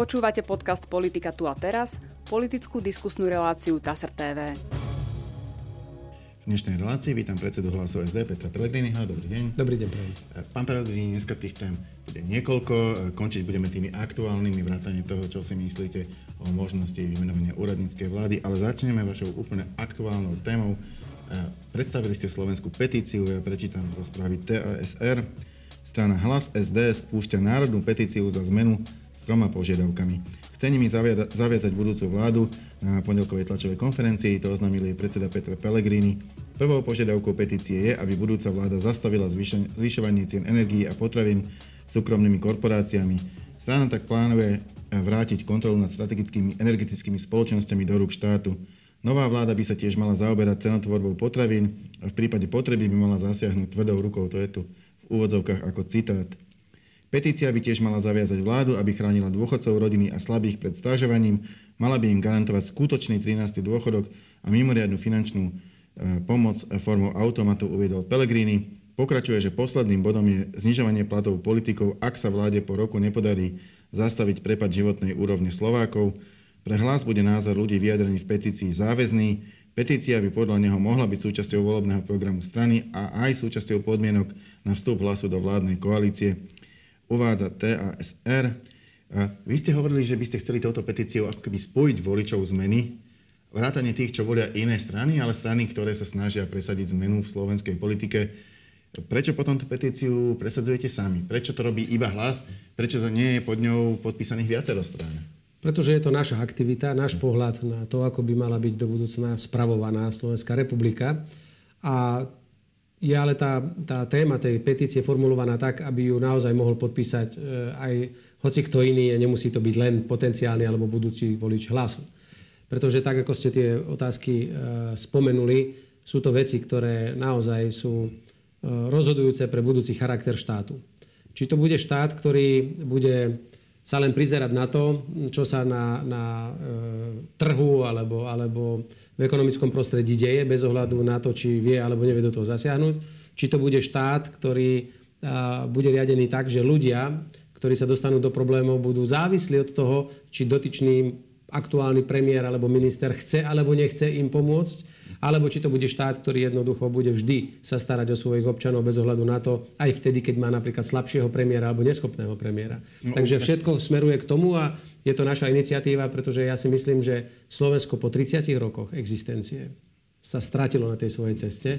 Počúvate podcast Politika tu a teraz, politickú diskusnú reláciu TASR TV. V dnešnej relácii vítam predsedu hlasu SD Petra Pellegriniho. Dobrý deň. Dobrý deň, prajem. Pán Pellegrini, dneska tých tém bude niekoľko. Končiť budeme tými aktuálnymi vrátane toho, čo si myslíte o možnosti vymenovania úradníckej vlády, ale začneme vašou úplne aktuálnou témou. Predstavili ste slovenskú petíciu, ja prečítam zo správy TASR. Strana Hlas SD spúšťa národnú petíciu za zmenu troma požiadavkami. Chce nimi zaviazať budúcu vládu na pondelkovej tlačovej konferencii, to oznámil jej predseda Petra Pellegrini. Prvou požiadavkou petície je, aby budúca vláda zastavila zvyšovanie cien energií a potravín súkromnými korporáciami. Strana tak plánuje vrátiť kontrolu nad strategickými energetickými spoločnosťami do rúk štátu. Nová vláda by sa tiež mala zaoberať cenotvorbou potravín a v prípade potreby by mala zasiahnuť tvrdou rukou. To je tu úvodzovkách ako citát. Petícia by tiež mala zaviazať vládu, aby chránila dôchodcov, rodiny a slabých pred stážovaním, mala by im garantovať skutočný 13. dôchodok a mimoriadnu finančnú e, pomoc formou automatu uviedol Pellegrini. Pokračuje, že posledným bodom je znižovanie platov politikov, ak sa vláde po roku nepodarí zastaviť prepad životnej úrovne Slovákov. Pre hlas bude názor ľudí vyjadrený v petícii záväzný. Petícia by podľa neho mohla byť súčasťou volebného programu strany a aj súčasťou podmienok na vstup hlasu do vládnej koalície. Uvádza TASR. Vy ste hovorili, že by ste chceli touto petíciou ako keby spojiť voličov zmeny, vrátane tých, čo volia iné strany, ale strany, ktoré sa snažia presadiť zmenu v slovenskej politike. Prečo potom tú petíciu presadzujete sami? Prečo to robí iba hlas? Prečo to nie je pod ňou podpísaných viacero strán? Pretože je to naša aktivita, náš pohľad na to, ako by mala byť do budúcna spravovaná Slovenská republika. A je ale tá, tá téma tej petície formulovaná tak, aby ju naozaj mohol podpísať e, aj hoci kto iný, a nemusí to byť len potenciálny alebo budúci volič hlasu. Pretože tak, ako ste tie otázky e, spomenuli, sú to veci, ktoré naozaj sú e, rozhodujúce pre budúci charakter štátu. Či to bude štát, ktorý bude sa len prizerať na to, čo sa na, na e, trhu alebo, alebo v ekonomickom prostredí deje, bez ohľadu na to, či vie alebo nevie do toho zasiahnuť. Či to bude štát, ktorý a, bude riadený tak, že ľudia, ktorí sa dostanú do problémov, budú závislí od toho, či dotyčný aktuálny premiér alebo minister chce alebo nechce im pomôcť alebo či to bude štát, ktorý jednoducho bude vždy sa starať o svojich občanov bez ohľadu na to, aj vtedy, keď má napríklad slabšieho premiéra alebo neschopného premiéra. No, Takže všetko smeruje k tomu a je to naša iniciatíva, pretože ja si myslím, že Slovensko po 30 rokoch existencie sa stratilo na tej svojej ceste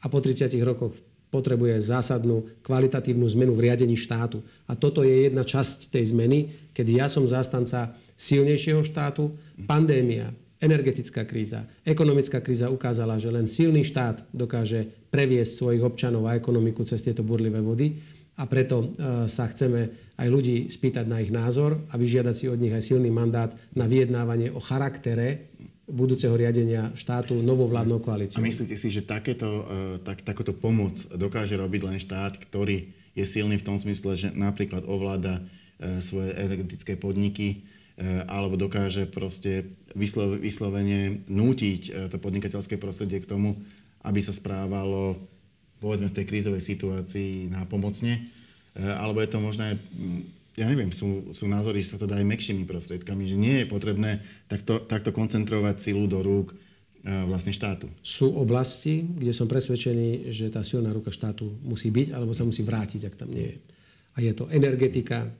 a po 30 rokoch potrebuje zásadnú kvalitatívnu zmenu v riadení štátu. A toto je jedna časť tej zmeny, kedy ja som zástanca silnejšieho štátu, pandémia, energetická kríza, ekonomická kríza ukázala, že len silný štát dokáže previesť svojich občanov a ekonomiku cez tieto burlivé vody. A preto e, sa chceme aj ľudí spýtať na ich názor a vyžiadať si od nich aj silný mandát na vyjednávanie o charaktere budúceho riadenia štátu novovládnou koalíciou. A myslíte si, že takéto, e, tak, takoto pomoc dokáže robiť len štát, ktorý je silný v tom smysle, že napríklad ovláda e, svoje energetické podniky, alebo dokáže proste vyslo, vyslovene nútiť eh, to podnikateľské prostredie k tomu, aby sa správalo povedzme v tej krízovej situácii nápomocne. Eh, alebo je to možné, hm, ja neviem, sú, sú názory, že sa to dá aj mekšími prostriedkami, že nie je potrebné takto, takto koncentrovať silu do rúk vlastne štátu. Sú oblasti, kde som presvedčený, že tá silná ruka štátu musí byť, alebo sa musí vrátiť, ak tam nie je. A je to energetika,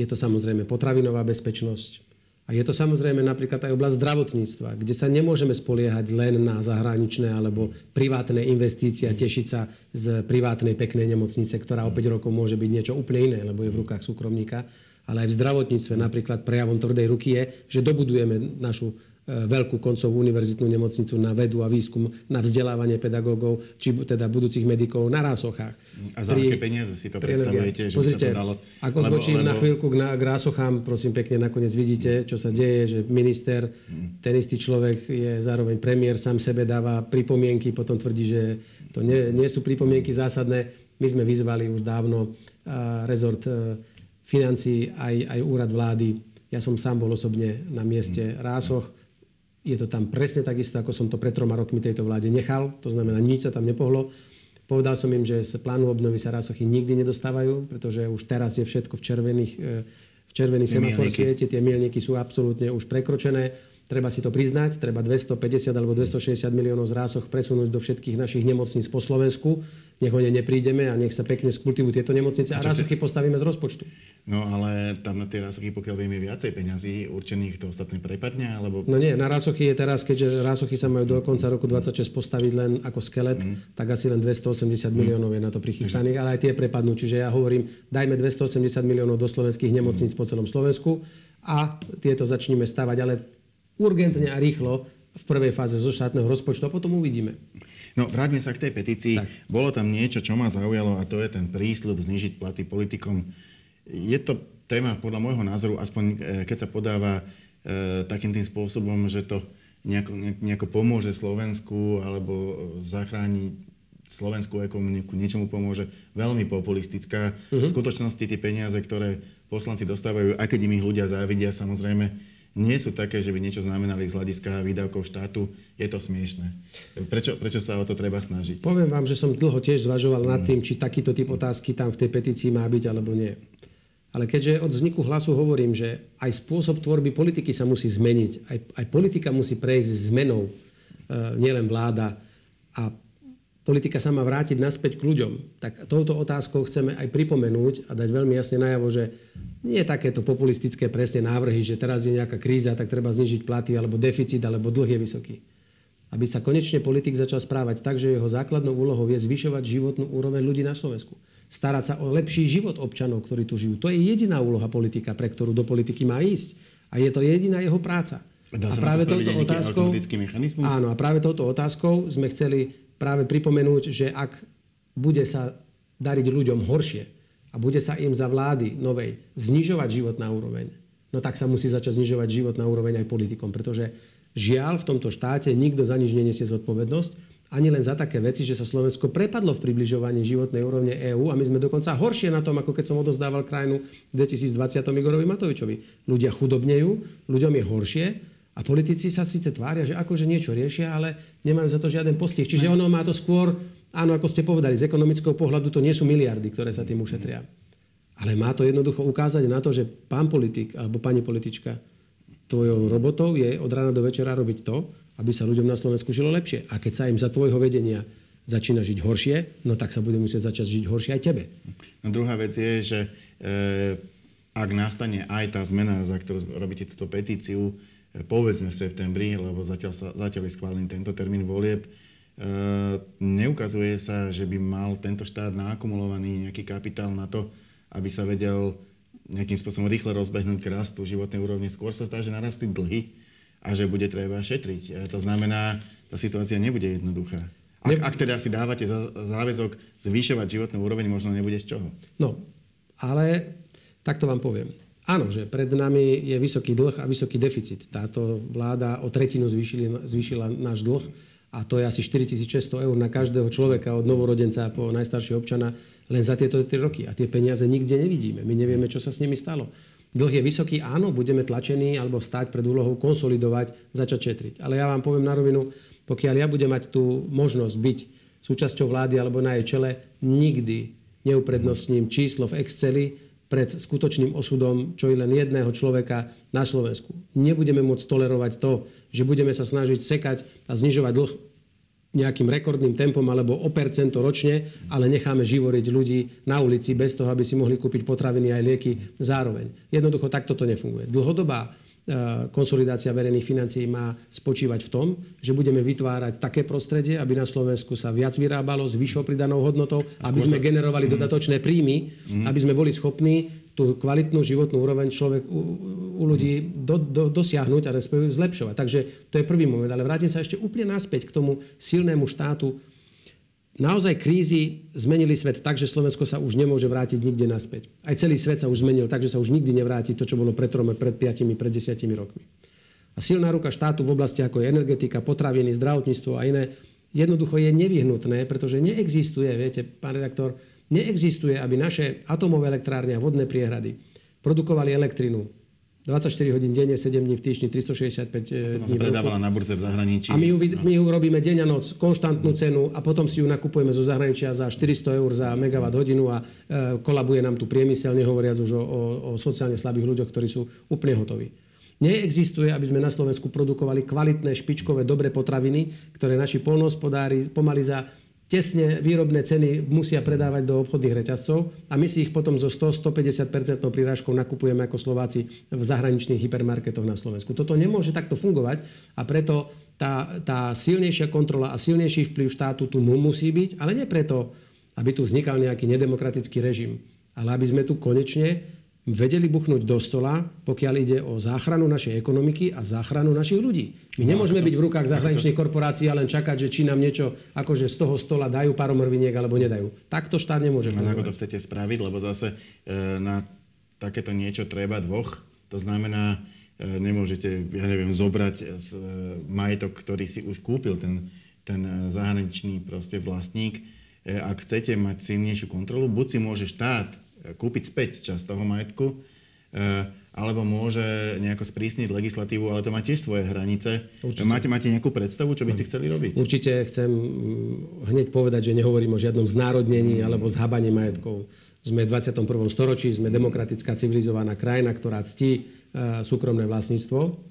je to samozrejme potravinová bezpečnosť. A je to samozrejme napríklad aj oblasť zdravotníctva, kde sa nemôžeme spoliehať len na zahraničné alebo privátne investície a tešiť sa z privátnej peknej nemocnice, ktorá o 5 rokov môže byť niečo úplne iné, lebo je v rukách súkromníka. Ale aj v zdravotníctve napríklad prejavom tvrdej ruky je, že dobudujeme našu veľkú koncovú univerzitnú nemocnicu na vedu a výskum, na vzdelávanie pedagógov, či teda budúcich medikov na rásochách. A za Pri, aké peniaze si to predstavujete, že Pozrite, by sa to dalo? Ak odbočím lebo, lebo... na chvíľku k, na, k rásochám, prosím pekne, nakoniec vidíte, čo sa deje, že minister, hmm. ten istý človek je zároveň premiér, sám sebe dáva pripomienky, potom tvrdí, že to nie, nie sú pripomienky zásadné. My sme vyzvali už dávno uh, rezort uh, financí, aj, aj úrad vlády. Ja som sám bol osobne na mieste hmm. Rásoch je to tam presne takisto, ako som to pred troma rokmi tejto vláde nechal. To znamená, nič sa tam nepohlo. Povedal som im, že z plánu obnovy sa rásochy nikdy nedostávajú, pretože už teraz je všetko v červených, e, v červený semafor svieti, tie milníky sú absolútne už prekročené Treba si to priznať, treba 250 alebo 260 miliónov zrásoch presunúť do všetkých našich nemocníc po Slovensku. Nech ho neprídeme a nech sa pekne skultivujú tieto nemocnice a, a rásochy postavíme z rozpočtu. No ale tam na tie rásochy, pokiaľ vieme viacej peňazí určených, to ostatné prepadne? Alebo... No nie, na rásochy je teraz, keďže rásochy sa majú do konca roku 26 postaviť len ako skelet, mm. tak asi len 280 mm. miliónov je na to prichystaných, ale aj tie prepadnú. Čiže ja hovorím, dajme 280 miliónov do slovenských nemocníc mm. po celom Slovensku a tieto začneme stavať, ale urgentne a rýchlo v prvej fáze zo štátneho rozpočtu a potom uvidíme. No, vráťme sa k tej petícii. Tak. Bolo tam niečo, čo ma zaujalo a to je ten prísľub znižiť platy politikom. Je to téma podľa môjho názoru, aspoň e, keď sa podáva e, takým tým spôsobom, že to nejako, nejako pomôže Slovensku alebo zachráni slovenskú ekonomiku, niečomu pomôže, veľmi populistická. Uh-huh. V skutočnosti tie peniaze, ktoré poslanci dostávajú, aj keď im ich ľudia závidia, samozrejme, nie sú také, že by niečo znamenali z hľadiska výdavkov štátu. Je to smiešné. Prečo, prečo sa o to treba snažiť? Poviem vám, že som dlho tiež zvažoval nad tým, či takýto typ otázky tam v tej petícii má byť alebo nie. Ale keďže od vzniku hlasu hovorím, že aj spôsob tvorby politiky sa musí zmeniť, aj, aj politika musí prejsť zmenou, e, nielen vláda. A politika sa má vrátiť naspäť k ľuďom. Tak touto otázkou chceme aj pripomenúť a dať veľmi jasne najavo, že nie je takéto populistické presne návrhy, že teraz je nejaká kríza, tak treba znižiť platy, alebo deficit, alebo dlh je vysoký. Aby sa konečne politik začal správať tak, že jeho základnou úlohou je zvyšovať životnú úroveň ľudí na Slovensku. Starať sa o lepší život občanov, ktorí tu žijú. To je jediná úloha politika, pre ktorú do politiky má ísť. A je to jediná jeho práca. Dá a práve touto otázkou, áno, a práve touto otázkou sme chceli práve pripomenúť, že ak bude sa dariť ľuďom horšie a bude sa im za vlády novej znižovať život na úroveň, no tak sa musí začať znižovať život na úroveň aj politikom, pretože žiaľ v tomto štáte nikto za nič nenesie zodpovednosť, ani len za také veci, že sa Slovensko prepadlo v približovaní životnej úrovne EÚ a my sme dokonca horšie na tom, ako keď som odozdával krajinu v 2020 Igorovi Matovičovi. Ľudia chudobnejú, ľuďom je horšie a politici sa síce tvária, že akože niečo riešia, ale nemajú za to žiaden postih. Čiže ono má to skôr, áno, ako ste povedali, z ekonomického pohľadu to nie sú miliardy, ktoré sa tým ušetria. Ale má to jednoducho ukázať na to, že pán politik alebo pani politička, tvojou robotou je od rána do večera robiť to, aby sa ľuďom na Slovensku žilo lepšie. A keď sa im za tvojho vedenia začína žiť horšie, no tak sa bude musieť začať žiť horšie aj tebe. No druhá vec je, že e, ak nastane aj tá zmena, za ktorú robíte túto petíciu, povedzme v septembri, lebo zatiaľ, sa, zatiaľ je schválený tento termín volieb, e, neukazuje sa, že by mal tento štát nakumulovaný nejaký kapitál na to, aby sa vedel nejakým spôsobom rýchle rozbehnúť k rastu životnej úrovne. Skôr sa zdá, že narastli dlhy a že bude treba šetriť. E, to znamená, tá situácia nebude jednoduchá. Ak, ak teda si dávate záväzok zvyšovať životnú úroveň, možno nebude z čoho. No, ale takto vám poviem. Áno, že pred nami je vysoký dlh a vysoký deficit. Táto vláda o tretinu zvýšili, zvýšila náš dlh a to je asi 4600 eur na každého človeka od novorodenca po najstaršieho občana len za tieto 3 roky. A tie peniaze nikde nevidíme. My nevieme, čo sa s nimi stalo. Dlh je vysoký, áno, budeme tlačení alebo stať pred úlohou konsolidovať, začať šetriť. Ale ja vám poviem na rovinu, pokiaľ ja budem mať tú možnosť byť súčasťou vlády alebo na jej čele, nikdy neuprednostním číslo v Exceli, pred skutočným osudom čo i len jedného človeka na Slovensku. Nebudeme môcť tolerovať to, že budeme sa snažiť sekať a znižovať dlh nejakým rekordným tempom alebo o percento ročne, ale necháme živoriť ľudí na ulici bez toho, aby si mohli kúpiť potraviny aj lieky zároveň. Jednoducho takto to nefunguje. Dlhodobá konsolidácia verejných financií má spočívať v tom, že budeme vytvárať také prostredie, aby na Slovensku sa viac vyrábalo s vyššou pridanou hodnotou, aby sme generovali mm. dodatočné príjmy, mm. aby sme boli schopní tú kvalitnú životnú úroveň človek u, u ľudí do, do, dosiahnuť a respektíve zlepšovať. Takže to je prvý moment. Ale vrátim sa ešte úplne naspäť k tomu silnému štátu, Naozaj krízy zmenili svet tak, že Slovensko sa už nemôže vrátiť nikde naspäť. Aj celý svet sa už zmenil tak, že sa už nikdy nevráti to, čo bolo pred trome, pred piatimi, pred desiatimi rokmi. A silná ruka štátu v oblasti ako je energetika, potraviny, zdravotníctvo a iné jednoducho je nevyhnutné, pretože neexistuje, viete, pán redaktor, neexistuje, aby naše atomové elektrárne a vodné priehrady produkovali elektrinu 24 hodín denne, 7 dní v týždni, 365 dní. sa predávala na burze v zahraničí. A my ju, no. my ju robíme deň a noc, konštantnú cenu a potom si ju nakupujeme zo zahraničia za 400 eur za megawatt hodinu a e, kolabuje nám tu priemysel, nehovoriac už o, o, o sociálne slabých ľuďoch, ktorí sú úplne hotoví. Neexistuje, aby sme na Slovensku produkovali kvalitné, špičkové, dobré potraviny, ktoré naši polnohospodári pomaly za tesne výrobné ceny musia predávať do obchodných reťazcov a my si ich potom zo 100-150% prírážkou nakupujeme ako Slováci v zahraničných hypermarketoch na Slovensku. Toto nemôže takto fungovať a preto tá, tá silnejšia kontrola a silnejší vplyv štátu tu musí byť, ale nie preto, aby tu vznikal nejaký nedemokratický režim, ale aby sme tu konečne vedeli buchnúť do stola, pokiaľ ide o záchranu našej ekonomiky a záchranu našich ľudí. My no, nemôžeme to, byť v rukách zahraničnej korporácií a len čakať, že či nám niečo akože z toho stola dajú pár mrviniek alebo nedajú. Takto štát nemôže fungovať. Ako to chcete spraviť, lebo zase e, na takéto niečo treba dvoch. To znamená, e, nemôžete, ja neviem, zobrať z, e, majetok, ktorý si už kúpil ten, ten e, zahraničný proste vlastník. E, ak chcete mať silnejšiu kontrolu, buď si môže štát kúpiť späť časť toho majetku, eh, alebo môže nejako sprísniť legislatívu, ale to má tiež svoje hranice. Určite. Máte, máte nejakú predstavu, čo by ste chceli robiť? Určite chcem mm, hneď povedať, že nehovorím o žiadnom znárodnení alebo zhabaní majetkov. Sme v 21. storočí, sme demokratická civilizovaná krajina, ktorá ctí eh, súkromné vlastníctvo.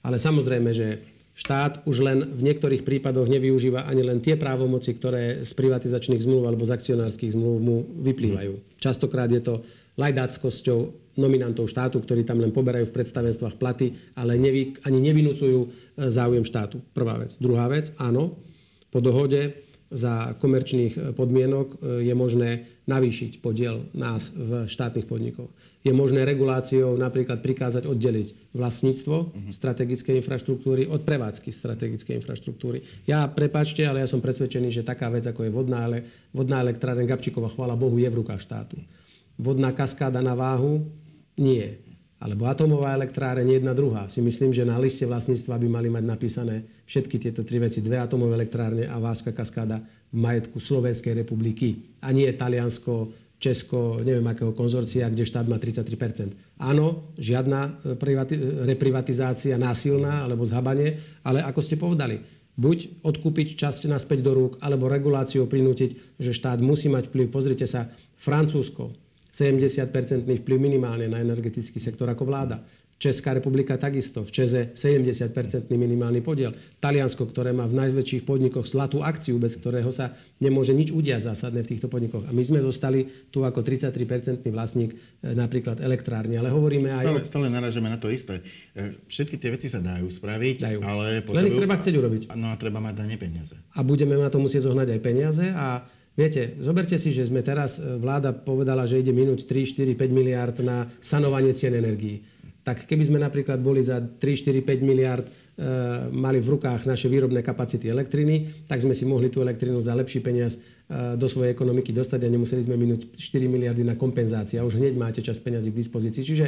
Ale samozrejme, že štát už len v niektorých prípadoch nevyužíva ani len tie právomoci, ktoré z privatizačných zmluv alebo z akcionárskych zmluv mu vyplývajú. Častokrát je to lajdáckosťou nominantov štátu, ktorí tam len poberajú v predstavenstvách platy, ale nevy, ani nevinúcujú e, záujem štátu. Prvá vec. Druhá vec, áno, po dohode za komerčných e, podmienok e, je možné navýšiť podiel nás v štátnych podnikoch. Je možné reguláciou napríklad prikázať oddeliť vlastníctvo uh-huh. strategickej infraštruktúry od prevádzky strategickej infraštruktúry. Ja, prepačte, ale ja som presvedčený, že taká vec, ako je vodná, ale, vodná elektráren Gabčíkova, chvála Bohu, je v rukách štátu. Vodná kaskáda na váhu? Nie alebo atomová elektráreň jedna druhá. Si myslím, že na liste vlastníctva by mali mať napísané všetky tieto tri veci. Dve atomové elektrárne a Váska kaskáda v majetku Slovenskej republiky. A nie Taliansko, Česko, neviem akého konzorcia, kde štát má 33%. Áno, žiadna e, privati- e, reprivatizácia násilná alebo zhabanie, ale ako ste povedali, buď odkúpiť časť naspäť do rúk, alebo reguláciou prinútiť, že štát musí mať vplyv. Pozrite sa, Francúzsko, 70-percentný vplyv minimálne na energetický sektor ako vláda. Česká republika takisto, v Čeze 70-percentný minimálny podiel. Taliansko, ktoré má v najväčších podnikoch zlatú akciu, bez ktorého sa nemôže nič udiať zásadné v týchto podnikoch. A my sme zostali tu ako 33-percentný vlastník e, napríklad elektrárne. Ale hovoríme aj... Stále, stále narážame na to isté. E, všetky tie veci sa dajú spraviť, dajú. ale... Potrebujú... Len ich treba chcieť urobiť. No a treba mať na ne peniaze. A budeme na to musieť zohnať aj peniaze a Viete, zoberte si, že sme teraz, e, vláda povedala, že ide minúť 3, 4, 5 miliard na sanovanie cien energií. Tak keby sme napríklad boli za 3, 4, 5 miliard e, mali v rukách naše výrobné kapacity elektriny, tak sme si mohli tú elektrinu za lepší peniaz e, do svojej ekonomiky dostať a nemuseli sme minúť 4 miliardy na kompenzácie. A už hneď máte čas peniazy k dispozícii. Čiže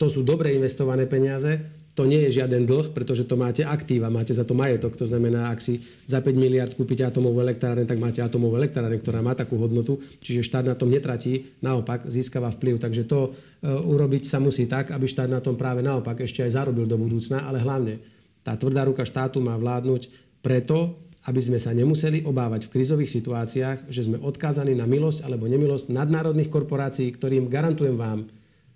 to sú dobre investované peniaze, to nie je žiaden dlh, pretože to máte aktíva, máte za to majetok. To znamená, ak si za 5 miliard kúpite atomovú elektrárne, tak máte atomovú elektrárne, ktorá má takú hodnotu, čiže štát na tom netratí, naopak získava vplyv. Takže to e, urobiť sa musí tak, aby štát na tom práve naopak ešte aj zarobil do budúcna, ale hlavne tá tvrdá ruka štátu má vládnuť preto, aby sme sa nemuseli obávať v krizových situáciách, že sme odkázaní na milosť alebo nemilosť nadnárodných korporácií, ktorým garantujem vám,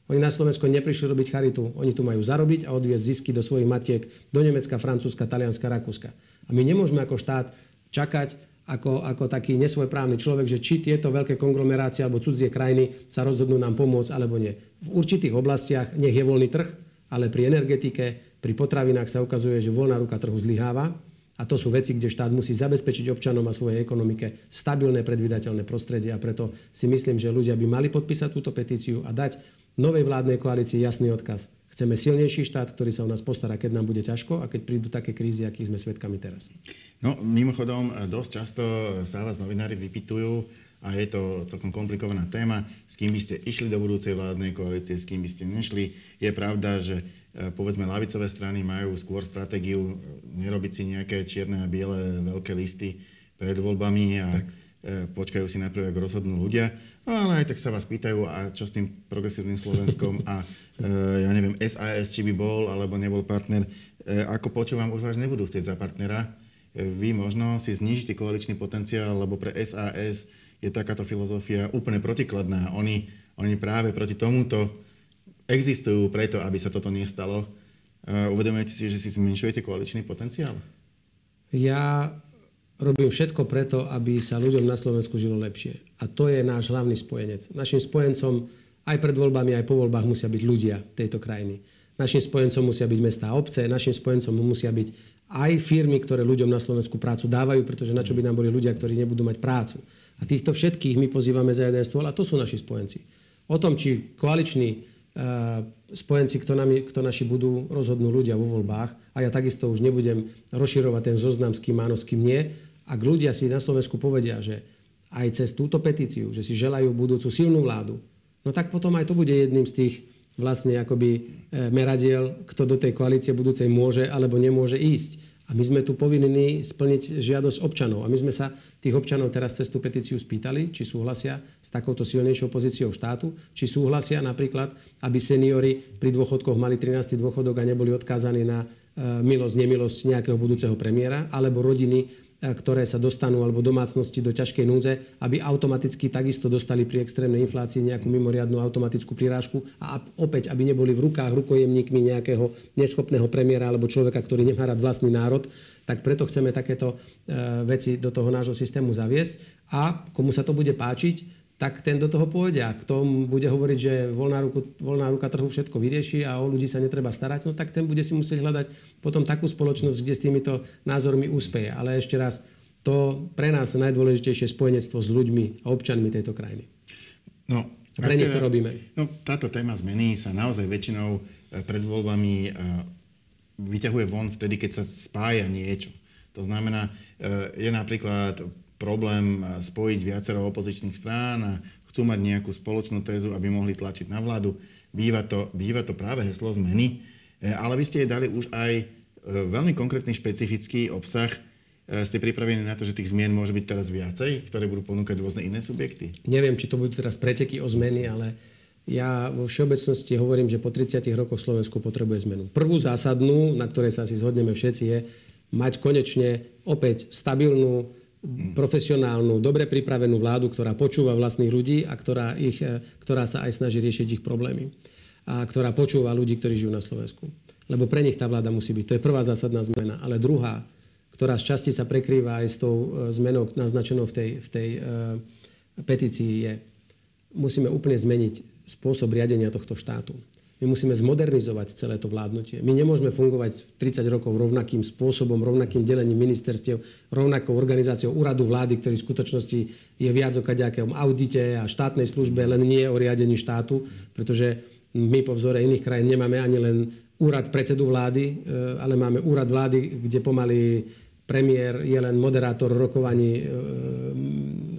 oni na Slovensko neprišli robiť charitu. Oni tu majú zarobiť a odviesť zisky do svojich matiek do Nemecka, Francúzska, Talianska, Rakúska. A my nemôžeme ako štát čakať ako, ako taký nesvojprávny človek, že či tieto veľké konglomerácie alebo cudzie krajiny sa rozhodnú nám pomôcť alebo nie. V určitých oblastiach nech je voľný trh, ale pri energetike, pri potravinách sa ukazuje, že voľná ruka trhu zlyháva. A to sú veci, kde štát musí zabezpečiť občanom a svojej ekonomike stabilné, predvydateľné prostredie a preto si myslím, že ľudia by mali podpísať túto petíciu a dať novej vládnej koalícii jasný odkaz. Chceme silnejší štát, ktorý sa o nás postará, keď nám bude ťažko a keď prídu také krízy, akých sme svedkami teraz. No, mimochodom, dosť často sa vás novinári vypitujú a je to celkom komplikovaná téma, s kým by ste išli do budúcej vládnej koalície, s kým by ste nešli. Je pravda, že e, povedzme lavicové strany majú skôr stratégiu e, nerobiť si nejaké čierne a biele veľké listy pred voľbami a tak. E, počkajú si najprv, ako rozhodnú ľudia. Ale aj tak sa vás pýtajú, a čo s tým progresívnym Slovenskom a e, ja neviem, SAS, či by bol alebo nebol partner. E, ako počúvam, už vás nebudú chcieť za partnera. E, vy možno si znižíte koaličný potenciál, lebo pre SAS je takáto filozofia úplne protikladná. Oni, oni práve proti tomuto existujú preto, aby sa toto nestalo. Uvedomujete si, že si zmenšujete koaličný potenciál? Ja robím všetko preto, aby sa ľuďom na Slovensku žilo lepšie. A to je náš hlavný spojenec. Našim spojencom aj pred voľbami, aj po voľbách musia byť ľudia tejto krajiny. Našim spojencom musia byť mesta a obce, našim spojencom musia byť aj firmy, ktoré ľuďom na Slovensku prácu dávajú, pretože na čo by nám boli ľudia, ktorí nebudú mať prácu. A týchto všetkých my pozývame za jeden stôl a to sú naši spojenci. O tom, či koaliční uh, spojenci, kto, nám, kto naši budú, rozhodnú ľudia vo voľbách. A ja takisto už nebudem rozširovať ten zoznam, s kým áno, s kým nie ak ľudia si na Slovensku povedia, že aj cez túto petíciu, že si želajú budúcu silnú vládu, no tak potom aj to bude jedným z tých vlastne akoby e, meradiel, kto do tej koalície budúcej môže alebo nemôže ísť. A my sme tu povinní splniť žiadosť občanov. A my sme sa tých občanov teraz cez tú petíciu spýtali, či súhlasia s takouto silnejšou pozíciou štátu, či súhlasia napríklad, aby seniory pri dôchodkoch mali 13. dôchodok a neboli odkázaní na e, milosť, nemilosť nejakého budúceho premiéra, alebo rodiny ktoré sa dostanú, alebo domácnosti do ťažkej núdze, aby automaticky takisto dostali pri extrémnej inflácii nejakú mimoriadnú automatickú prirážku a opäť, aby neboli v rukách rukojemníkmi nejakého neschopného premiéra alebo človeka, ktorý nemá rád vlastný národ, tak preto chceme takéto e, veci do toho nášho systému zaviesť. A komu sa to bude páčiť, tak ten do toho pôjde. A kto bude hovoriť, že voľná, ruku, voľná ruka trhu všetko vyrieši a o ľudí sa netreba starať, no tak ten bude si musieť hľadať potom takú spoločnosť, kde s týmito názormi úspeje. Ale ešte raz, to pre nás je najdôležitejšie spojenectvo s ľuďmi a občanmi tejto krajiny. No, pre nich to robíme. No, táto téma zmeny sa naozaj väčšinou eh, pred voľbami eh, vyťahuje von vtedy, keď sa spája niečo. To znamená, eh, je napríklad problém eh, spojiť viacero opozičných strán a chcú mať nejakú spoločnú tézu, aby mohli tlačiť na vládu. Býva to, býva to práve heslo zmeny, eh, ale vy ste jej dali už aj eh, veľmi konkrétny špecifický obsah. Ste pripravení na to, že tých zmien môže byť teraz viacej, ktoré budú ponúkať rôzne iné subjekty? Neviem, či to budú teraz preteky o zmeny, ale ja vo všeobecnosti hovorím, že po 30 rokoch Slovensku potrebuje zmenu. Prvú zásadnú, na ktorej sa asi zhodneme všetci, je mať konečne opäť stabilnú, profesionálnu, dobre pripravenú vládu, ktorá počúva vlastných ľudí a ktorá, ich, e, ktorá sa aj snaží riešiť ich problémy. A ktorá počúva ľudí, ktorí žijú na Slovensku. Lebo pre nich tá vláda musí byť. To je prvá zásadná zmena. Ale druhá, ktorá z časti sa prekrýva aj s tou e, zmenou naznačenou v tej, v tej uh, petícii, je, musíme úplne zmeniť spôsob riadenia tohto štátu. My musíme zmodernizovať celé to vládnutie. My nemôžeme fungovať 30 rokov rovnakým spôsobom, rovnakým delením ministerstiev, rovnakou organizáciou úradu vlády, ktorý v skutočnosti je viac o kaďakom audite a štátnej službe, len nie o riadení štátu, pretože my po vzore iných krajín nemáme ani len úrad predsedu vlády, e, ale máme úrad vlády, kde pomaly premiér je len moderátor rokovaní e,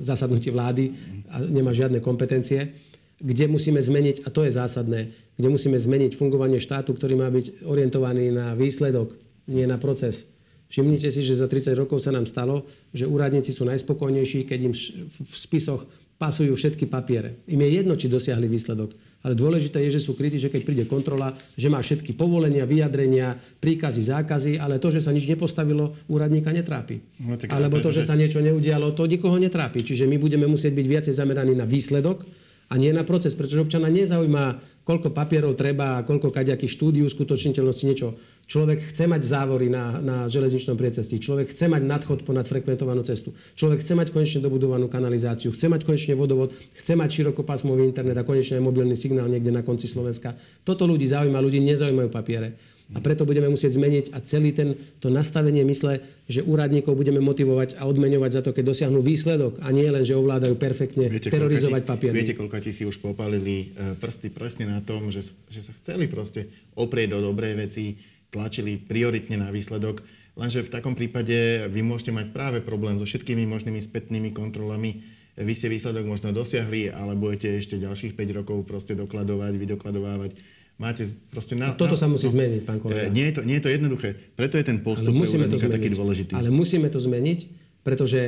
zasadnutí vlády a nemá žiadne kompetencie kde musíme zmeniť, a to je zásadné, kde musíme zmeniť fungovanie štátu, ktorý má byť orientovaný na výsledok, nie na proces. Všimnite si, že za 30 rokov sa nám stalo, že úradníci sú najspokojnejší, keď im v spisoch pasujú všetky papiere. Im je jedno, či dosiahli výsledok. Ale dôležité je, že sú krytí, že keď príde kontrola, že má všetky povolenia, vyjadrenia, príkazy, zákazy, ale to, že sa nič nepostavilo, úradníka netrápi. No, Alebo to, že sa niečo neudialo, to nikoho netrápi. Čiže my budeme musieť byť viacej zameraní na výsledok, a nie na proces, pretože občana nezaujíma, koľko papierov treba, koľko kaďakých štúdií uskutočniteľnosti, niečo. Človek chce mať závory na, na železničnom priecestí, človek chce mať nadchod ponad frekventovanú cestu, človek chce mať konečne dobudovanú kanalizáciu, chce mať konečne vodovod, chce mať širokopásmový internet a konečne aj mobilný signál niekde na konci Slovenska. Toto ľudí zaujíma, ľudí nezaujímajú papiere. A preto budeme musieť zmeniť a celý ten, to nastavenie mysle, že úradníkov budeme motivovať a odmeňovať za to, keď dosiahnu výsledok a nie len, že ovládajú perfektne viete, terorizovať papier. Viete, koľko ti si už popálili e, prsty presne na tom, že, že sa chceli proste oprieť do dobrej veci, tlačili prioritne na výsledok, lenže v takom prípade vy môžete mať práve problém so všetkými možnými spätnými kontrolami. Vy ste výsledok možno dosiahli, ale budete ešte ďalších 5 rokov proste dokladovať, vydokladovávať máte proste... Na, toto na, sa musí no, zmeniť, pán kolega. Nie je, to, nie je to jednoduché. Preto je ten postup ale musíme to zmeniť, taký dôležitý. Ale musíme to zmeniť, pretože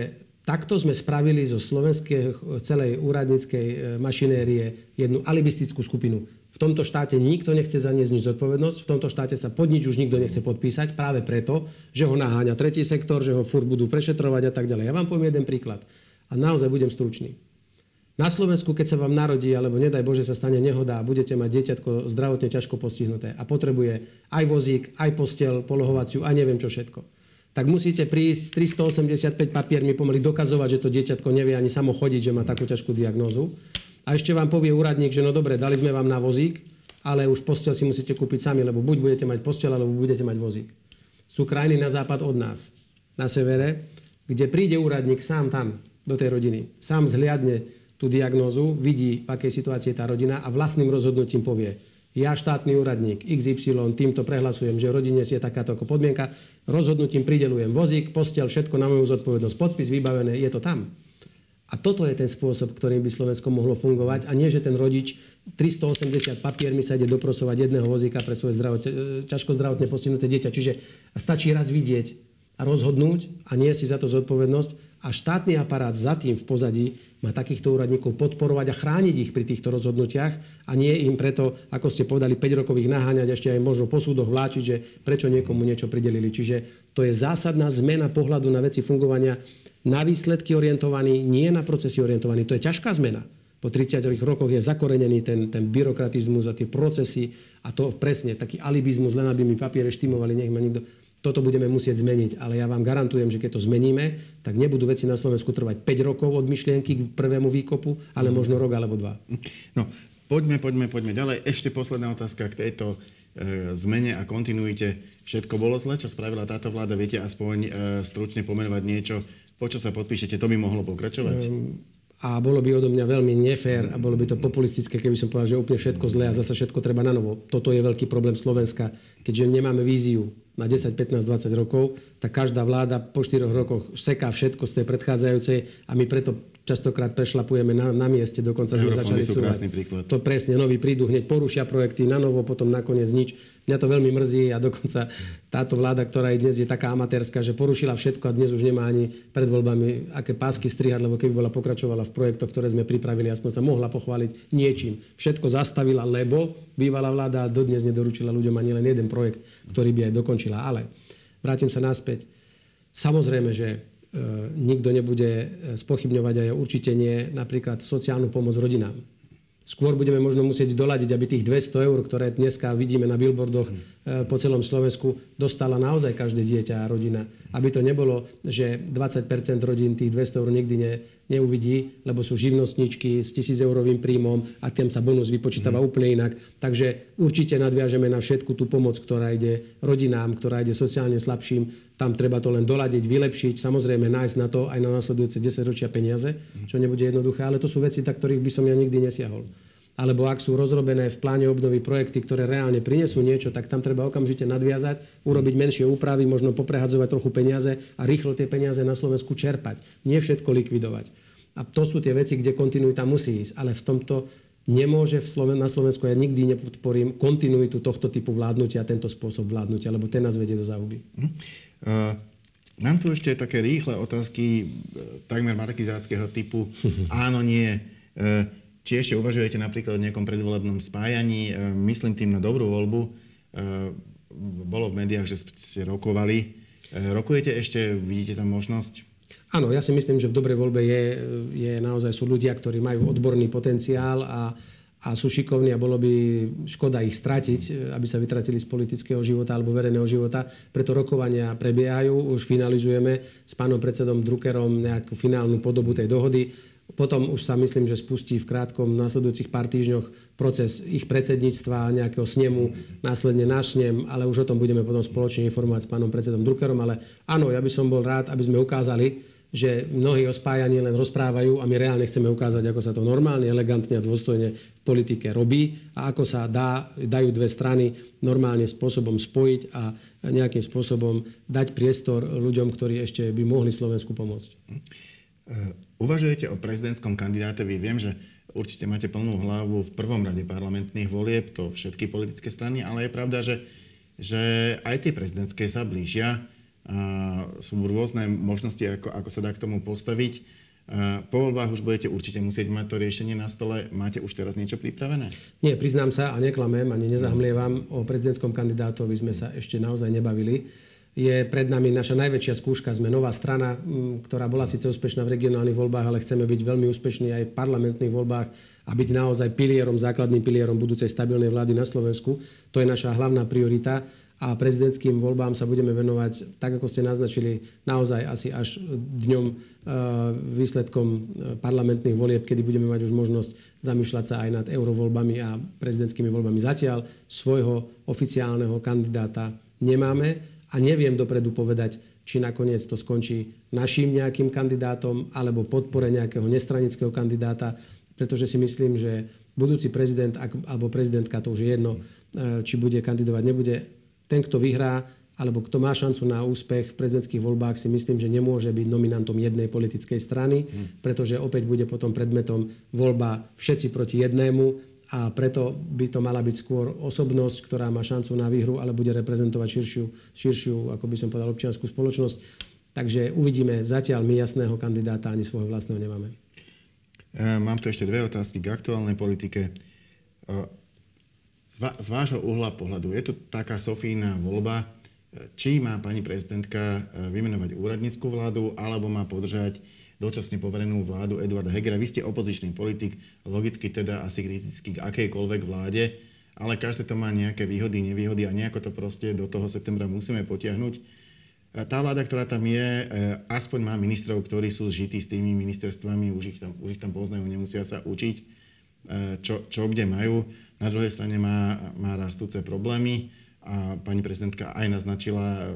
Takto sme spravili zo slovenskej celej úradníckej e, mašinérie jednu alibistickú skupinu. V tomto štáte nikto nechce zaniesť nič zodpovednosť, v tomto štáte sa pod nič už nikto nechce podpísať, práve preto, že ho naháňa tretí sektor, že ho furt budú prešetrovať a tak ďalej. Ja vám poviem jeden príklad a naozaj budem stručný. Na Slovensku, keď sa vám narodí, alebo nedaj Bože sa stane nehoda a budete mať dieťatko zdravotne ťažko postihnuté a potrebuje aj vozík, aj postel, polohovaciu a neviem čo všetko, tak musíte prísť 385 papiermi pomaly dokazovať, že to dieťatko nevie ani samo chodiť, že má takú ťažkú diagnózu. A ešte vám povie úradník, že no dobre, dali sme vám na vozík, ale už postel si musíte kúpiť sami, lebo buď budete mať postel, alebo budete mať vozík. Sú krajiny na západ od nás, na severe, kde príde úradník sám tam, do tej rodiny. Sám zhliadne tú diagnózu, vidí, v akej situácii je tá rodina a vlastným rozhodnutím povie, ja štátny úradník XY týmto prehlasujem, že rodine je takáto ako podmienka, rozhodnutím pridelujem vozík, postel, všetko na moju zodpovednosť, podpis vybavené, je to tam. A toto je ten spôsob, ktorým by Slovensko mohlo fungovať a nie, že ten rodič 380 papiermi sa ide doprosovať jedného vozíka pre svoje zdravot, ťažko zdravotne postihnuté dieťa. Čiže stačí raz vidieť a rozhodnúť a nie si za to zodpovednosť a štátny aparát za tým v pozadí má takýchto úradníkov podporovať a chrániť ich pri týchto rozhodnutiach a nie im preto, ako ste povedali, 5 rokov ich naháňať, ešte aj možno po súdoch vláčiť, že prečo niekomu niečo pridelili. Čiže to je zásadná zmena pohľadu na veci fungovania na výsledky orientovaný, nie na procesy orientovaný. To je ťažká zmena. Po 30 rokoch je zakorenený ten, ten byrokratizmus a tie procesy a to presne, taký alibizmus, len aby mi papiere štimovali, nech ma nikto toto budeme musieť zmeniť, ale ja vám garantujem, že keď to zmeníme, tak nebudú veci na Slovensku trvať 5 rokov od myšlienky k prvému výkopu, ale možno rok alebo dva. No, poďme, poďme, poďme ďalej. Ešte posledná otázka k tejto e, zmene a kontinuite. Všetko bolo zle, čo spravila táto vláda? Viete aspoň e, stručne pomenovať niečo, po čo sa podpíšete? To by mohlo pokračovať? Um, a bolo by odo mňa veľmi nefér a bolo by to populistické, keby som povedal, že úplne všetko zlé a zase všetko treba na novo. Toto je veľký problém Slovenska, keďže nemáme víziu na 10, 15, 20 rokov, tak každá vláda po 4 rokoch seká všetko z tej predchádzajúcej a my preto častokrát prešlapujeme na, na mieste, dokonca sme začali súvať. To presne, noví prídu hneď, porušia projekty na novo, potom nakoniec nič. Mňa to veľmi mrzí a dokonca táto vláda, ktorá je dnes je taká amatérska, že porušila všetko a dnes už nemá ani pred voľbami aké pásky strihať, lebo keby bola pokračovala v projektoch, ktoré sme pripravili, aspoň sa mohla pochváliť niečím. Všetko zastavila, lebo bývalá vláda dodnes nedoručila ľuďom ani len jeden projekt, ktorý by aj dokončil riešila. Ale vrátim sa naspäť. Samozrejme, že nikto nebude e, spochybňovať aj určite nie napríklad sociálnu pomoc rodinám. Skôr budeme možno musieť doladiť, aby tých 200 eur, ktoré dneska vidíme na billboardoch e, po celom Slovensku, dostala naozaj každé dieťa a rodina. Aby to nebolo, že 20% rodín tých 200 eur nikdy ne, neuvidí, lebo sú živnostničky s 1000 eurovým príjmom a tým sa bonus vypočítava mm. úplne inak. Takže určite nadviažeme na všetku tú pomoc, ktorá ide rodinám, ktorá ide sociálne slabším. Tam treba to len doladiť, vylepšiť, samozrejme nájsť na to aj na nasledujúce 10 ročia peniaze, čo nebude jednoduché, ale to sú veci, tak ktorých by som ja nikdy nesiahol alebo ak sú rozrobené v pláne obnovy projekty, ktoré reálne prinesú niečo, tak tam treba okamžite nadviazať, urobiť menšie úpravy, možno poprehadzovať trochu peniaze a rýchlo tie peniaze na Slovensku čerpať. Nie všetko likvidovať. A to sú tie veci, kde kontinuita musí ísť. Ale v tomto nemôže v Sloven- na Slovensku, ja nikdy nepodporím kontinuitu tohto typu vládnutia, tento spôsob vládnutia, lebo ten nás vedie do záhuby. Uh, mám tu ešte také rýchle otázky, e, takmer markizáckého typu. Áno, nie. Uh, či ešte uvažujete napríklad o nejakom predvolebnom spájaní, e, myslím tým na dobrú voľbu. Bolo v médiách, že ste rokovali. Rokujete ešte, vidíte tam možnosť? Áno, ja si myslím, že v dobrej voľbe je, je naozaj sú ľudia, ktorí majú odborný potenciál a, a sú šikovní a bolo by škoda ich stratiť, aby sa vytratili z politického života alebo verejného života. Preto rokovania prebiehajú, už finalizujeme s pánom predsedom Druckerom nejakú finálnu podobu tej dohody. Potom už sa myslím, že spustí v krátkom následujúcich pár týždňoch proces ich predsedníctva, nejakého snemu, následne náš snem, ale už o tom budeme potom spoločne informovať s pánom predsedom Druckerom. Ale áno, ja by som bol rád, aby sme ukázali, že mnohí o spájaní len rozprávajú a my reálne chceme ukázať, ako sa to normálne, elegantne a dôstojne v politike robí a ako sa dá, dajú dve strany normálne spôsobom spojiť a nejakým spôsobom dať priestor ľuďom, ktorí ešte by mohli Slovensku pomôcť. Eh, uvažujete o prezidentskom kandidátovi? Viem, že určite máte plnú hlavu v prvom rade parlamentných volieb, to všetky politické strany, ale je pravda, že, že aj tie prezidentské sa blížia. Sú rôzne možnosti, ako, ako sa dá k tomu postaviť. Po voľbách už budete určite musieť mať to riešenie na stole. Máte už teraz niečo pripravené? Nie, priznám sa a neklamem, ani nezahmlievam. O prezidentskom kandidátovi sme sa ešte naozaj nebavili. Je pred nami naša najväčšia skúška. Sme nová strana, ktorá bola síce úspešná v regionálnych voľbách, ale chceme byť veľmi úspešní aj v parlamentných voľbách a byť naozaj pilierom, základným pilierom budúcej stabilnej vlády na Slovensku. To je naša hlavná priorita a prezidentským voľbám sa budeme venovať, tak ako ste naznačili, naozaj asi až dňom e, výsledkom e, parlamentných volieb, kedy budeme mať už možnosť zamýšľať sa aj nad eurovoľbami a prezidentskými voľbami. Zatiaľ svojho oficiálneho kandidáta nemáme a neviem dopredu povedať, či nakoniec to skončí našim nejakým kandidátom alebo podpore nejakého nestranického kandidáta, pretože si myslím, že budúci prezident alebo prezidentka, to už je jedno, e, či bude kandidovať, nebude, ten, kto vyhrá, alebo kto má šancu na úspech v prezidentských voľbách, si myslím, že nemôže byť nominantom jednej politickej strany, pretože opäť bude potom predmetom voľba všetci proti jednému a preto by to mala byť skôr osobnosť, ktorá má šancu na výhru, ale bude reprezentovať širšiu, širšiu ako by som povedal, občianskú spoločnosť. Takže uvidíme. Zatiaľ my jasného kandidáta ani svojho vlastného nemáme. E, mám tu ešte dve otázky k aktuálnej politike. E, z vášho uhla pohľadu, je to taká Sofína voľba, či má pani prezidentka e, vymenovať úradnícku vládu, alebo má podržať dočasne poverenú vládu Eduarda Hegera. Vy ste opozičný politik, logicky teda asi kritický k akejkoľvek vláde, ale každé to má nejaké výhody, nevýhody a nejako to proste do toho septembra musíme potiahnuť. E, tá vláda, ktorá tam je, e, aspoň má ministrov, ktorí sú zžití s tými ministerstvami, už ich tam, už ich tam poznajú, nemusia sa učiť, čo, čo kde majú. Na druhej strane má, má rastúce problémy a pani prezidentka aj naznačila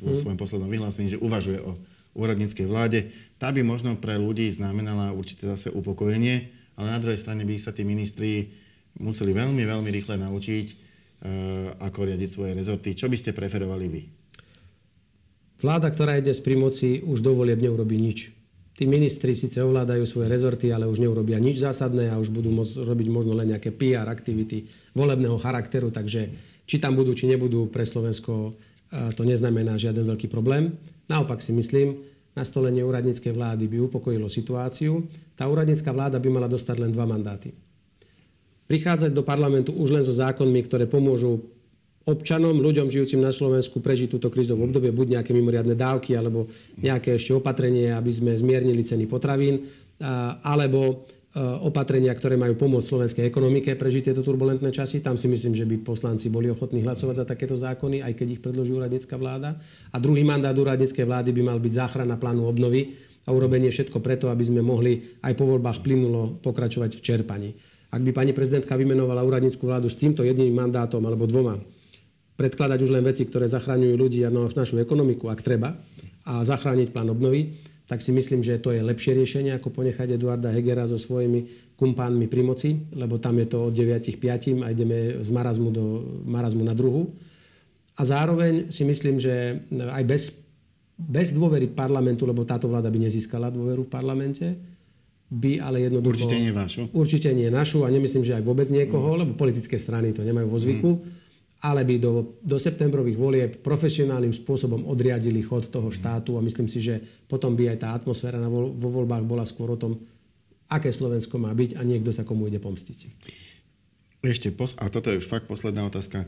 vo mhm. svojom poslednom vyhlásení, že uvažuje o úradníckej vláde. Tá by možno pre ľudí znamenala určite zase upokojenie, ale na druhej strane by sa tí ministri museli veľmi, veľmi rýchle naučiť, uh, ako riadiť svoje rezorty. Čo by ste preferovali vy? Vláda, ktorá je dnes pri moci, už do volieb neurobí nič. Tí ministri síce ovládajú svoje rezorty, ale už neurobia nič zásadné a už budú môcť robiť možno len nejaké PR aktivity volebného charakteru, takže či tam budú, či nebudú pre Slovensko, e, to neznamená žiaden veľký problém. Naopak si myslím, nastolenie úradníckej vlády by upokojilo situáciu. Tá úradnícka vláda by mala dostať len dva mandáty. Prichádzať do parlamentu už len so zákonmi, ktoré pomôžu občanom, ľuďom žijúcim na Slovensku prežiť túto krízové obdobie, buď nejaké mimoriadne dávky, alebo nejaké ešte opatrenie, aby sme zmiernili ceny potravín, alebo e, opatrenia, ktoré majú pomôcť slovenskej ekonomike prežiť tieto turbulentné časy. Tam si myslím, že by poslanci boli ochotní hlasovať za takéto zákony, aj keď ich predloží úradnícka vláda. A druhý mandát úradníckej vlády by mal byť záchrana plánu obnovy a urobenie všetko preto, aby sme mohli aj po voľbách plynulo pokračovať v čerpaní. Ak by pani prezidentka vymenovala úradnícku vládu s týmto jedným mandátom alebo dvoma, predkladať už len veci, ktoré zachraňujú ľudí a našu ekonomiku, ak treba, a zachrániť plán obnovy, tak si myslím, že to je lepšie riešenie, ako ponechať Eduarda Hegera so svojimi kumpánmi pri moci, lebo tam je to od 9 5 a ideme z marazmu do marazmu na druhu. A zároveň si myslím, že aj bez, bez dôvery parlamentu, lebo táto vláda by nezískala dôveru v parlamente, by ale jednoducho... Určite nie vašu. Určite nie našu a nemyslím, že aj vôbec niekoho, mm. lebo politické strany to nemajú vo zvyku. Mm ale by do, do septembrových volieb profesionálnym spôsobom odriadili chod toho štátu a myslím si, že potom by aj tá atmosféra na vo, vo voľbách bola skôr o tom, aké Slovensko má byť a niekto sa komu ide pomstiť. Ešte, a toto je už fakt posledná otázka.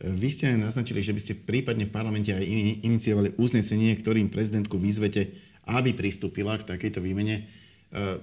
Vy ste naznačili, že by ste prípadne v parlamente aj iniciovali uznesenie, ktorým prezidentku vyzvete, aby pristúpila k takejto výmene. E,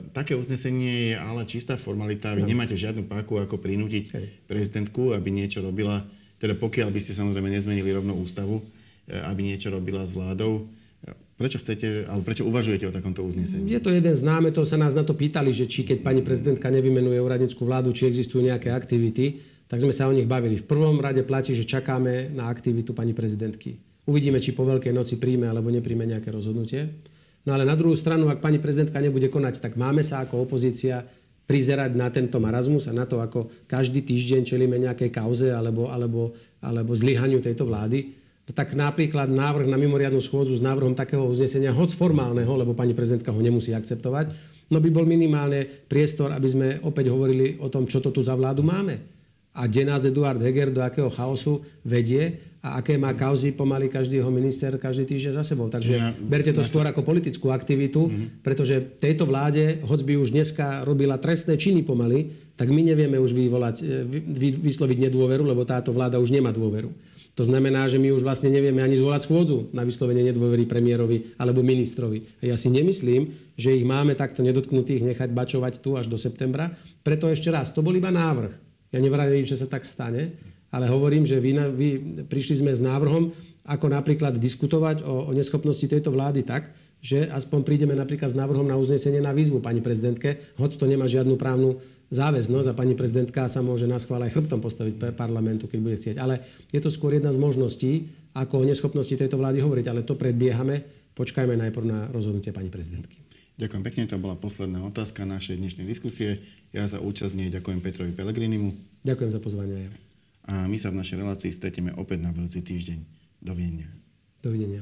také uznesenie je ale čistá formalita. Vy no. nemáte žiadnu páku, ako prinútiť prezidentku, aby niečo robila teda pokiaľ by ste samozrejme nezmenili rovno ústavu, e, aby niečo robila s vládou, e, Prečo chcete, alebo prečo uvažujete o takomto uznesení? Je to jeden z námetov, sa nás na to pýtali, že či keď pani prezidentka nevymenuje úradnickú vládu, či existujú nejaké aktivity, tak sme sa o nich bavili. V prvom rade platí, že čakáme na aktivitu pani prezidentky. Uvidíme, či po Veľkej noci príjme alebo nepríjme nejaké rozhodnutie. No ale na druhú stranu, ak pani prezidentka nebude konať, tak máme sa ako opozícia prizerať na tento marazmus a na to, ako každý týždeň čelíme nejakej kauze alebo, alebo, alebo zlyhaniu tejto vlády, tak napríklad návrh na mimoriadnu schôdzu s návrhom takého uznesenia, hoc formálneho, lebo pani prezidentka ho nemusí akceptovať, no by bol minimálne priestor, aby sme opäť hovorili o tom, čo to tu za vládu máme. a kde nás Eduard Heger do akého chaosu vedie a aké má kauzy pomaly každý jeho minister každý týždeň za sebou. Takže ja, berte to skôr ako politickú aktivitu, mm-hmm. pretože tejto vláde, hoď by už dneska robila trestné činy pomaly, tak my nevieme už vyvolať, e, vy, vysloviť nedôveru, lebo táto vláda už nemá dôveru. To znamená, že my už vlastne nevieme ani zvolať schôdzu na vyslovenie nedôvery premiérovi alebo ministrovi. A ja si nemyslím, že ich máme takto nedotknutých nechať bačovať tu až do septembra. Preto ešte raz, to bol iba návrh. Ja nevravím, že sa tak stane, ale hovorím, že vy, vy prišli sme s návrhom, ako napríklad diskutovať o, o neschopnosti tejto vlády tak, že aspoň prídeme napríklad s návrhom na uznesenie na výzvu pani prezidentke, hoď to nemá žiadnu právnu záväznosť a pani prezidentka sa môže na schvál aj chrbtom postaviť pre parlamentu, keď bude chcieť. Ale je to skôr jedna z možností, ako o neschopnosti tejto vlády hovoriť, ale to predbiehame. Počkajme najprv na rozhodnutie pani prezidentky. Ďakujem pekne, to bola posledná otázka našej dnešnej diskusie. Ja za účasť nej ďakujem Petrovi Pelegrinimu. Ďakujem za pozvanie a my sa v našej relácii stretneme opäť na budúci týždeň. Dovidenia. Dovidenia.